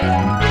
Música